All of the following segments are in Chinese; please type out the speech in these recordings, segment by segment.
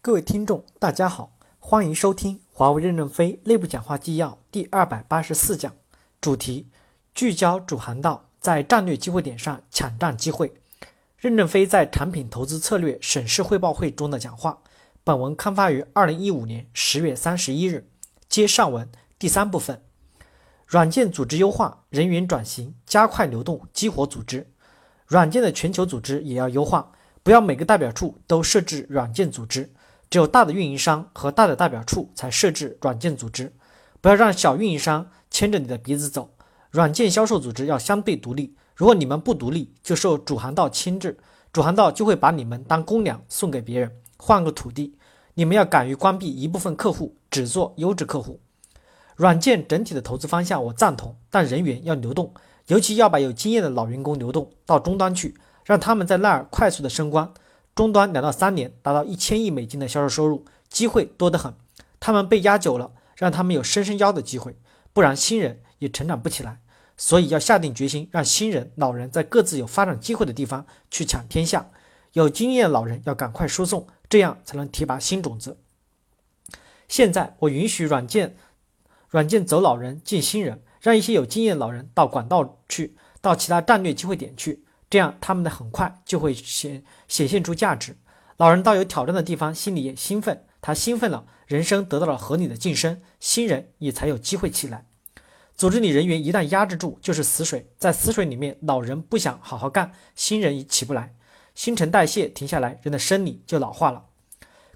各位听众，大家好，欢迎收听华为任正非内部讲话纪要第二百八十四讲，主题：聚焦主航道，在战略机会点上抢占机会。任正非在产品投资策略审视汇报会中的讲话。本文刊发于二零一五年十月三十一日。接上文第三部分：软件组织优化，人员转型，加快流动，激活组织。软件的全球组织也要优化，不要每个代表处都设置软件组织。只有大的运营商和大的代表处才设置软件组织，不要让小运营商牵着你的鼻子走。软件销售组织要相对独立，如果你们不独立，就受主航道牵制，主航道就会把你们当公粮送给别人，换个土地。你们要敢于关闭一部分客户，只做优质客户。软件整体的投资方向我赞同，但人员要流动，尤其要把有经验的老员工流动到终端去，让他们在那儿快速的升官。终端两到三年达到一千亿美金的销售收入，机会多得很。他们被压久了，让他们有伸伸腰的机会，不然新人也成长不起来。所以要下定决心，让新人、老人在各自有发展机会的地方去抢天下。有经验老人要赶快输送，这样才能提拔新种子。现在我允许软件软件走老人进新人，让一些有经验老人到管道去，到其他战略机会点去。这样，他们的很快就会显显现出价值。老人到有挑战的地方，心里也兴奋。他兴奋了，人生得到了合理的晋升，新人也才有机会起来。组织里人员一旦压制住，就是死水。在死水里面，老人不想好好干，新人也起不来。新陈代谢停下来，人的生理就老化了。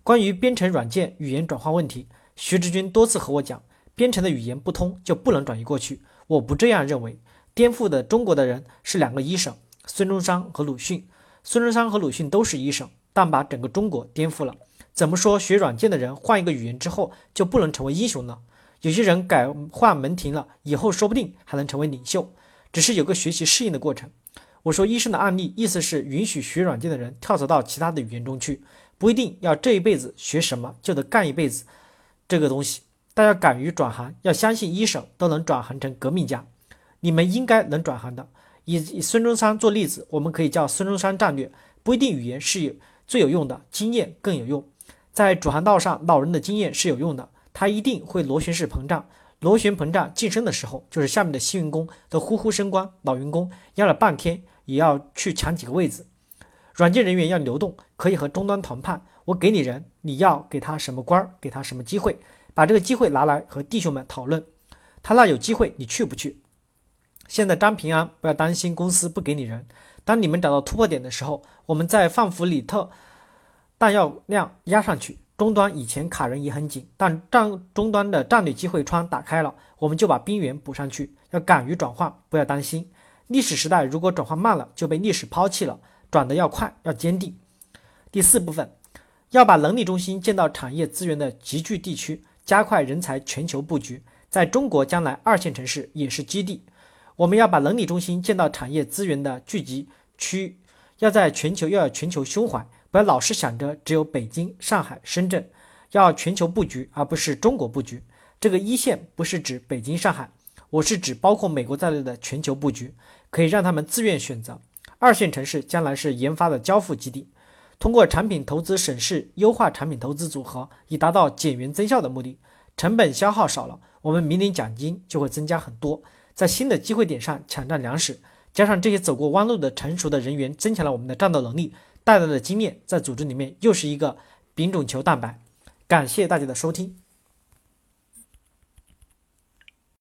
关于编程软件语言转换问题，徐志军多次和我讲，编程的语言不通就不能转移过去。我不这样认为。颠覆的中国的人是两个医生。孙中山和鲁迅，孙中山和鲁迅都是医生，但把整个中国颠覆了。怎么说学软件的人换一个语言之后就不能成为英雄呢？有些人改换门庭了，以后说不定还能成为领袖，只是有个学习适应的过程。我说医生的案例，意思是允许学软件的人跳槽到其他的语言中去，不一定要这一辈子学什么就得干一辈子这个东西。大家敢于转行，要相信医生都能转行成革命家，你们应该能转行的。以以孙中山做例子，我们可以叫孙中山战略，不一定语言是有最有用的，经验更有用。在主航道上，老人的经验是有用的，他一定会螺旋式膨胀。螺旋膨胀晋升的时候，就是下面的新员工都呼呼升官，老员工压了半天也要去抢几个位子。软件人员要流动，可以和终端谈判，我给你人，你要给他什么官儿，给他什么机会，把这个机会拿来和弟兄们讨论。他那有机会，你去不去？现在张平安，不要担心公司不给你人。当你们找到突破点的时候，我们在范弗里特弹药量压上去。终端以前卡人也很紧，但战终端的战略机会窗打开了，我们就把兵源补上去。要敢于转换，不要担心。历史时代如果转换慢了，就被历史抛弃了。转的要快，要坚定。第四部分，要把能力中心建到产业资源的集聚地区，加快人才全球布局。在中国，将来二线城市也是基地。我们要把能力中心建到产业资源的聚集区，要在全球要有全球胸怀，不要老是想着只有北京、上海、深圳，要全球布局，而不是中国布局。这个一线不是指北京、上海，我是指包括美国在内的全球布局，可以让他们自愿选择。二线城市将来是研发的交付基地，通过产品投资审视优化产品投资组合，以达到减员增效的目的。成本消耗少了，我们明年奖金就会增加很多。在新的机会点上抢占粮食，加上这些走过弯路的成熟的人员，增强了我们的战斗能力，带来的经验在组织里面又是一个丙种球蛋白。感谢大家的收听。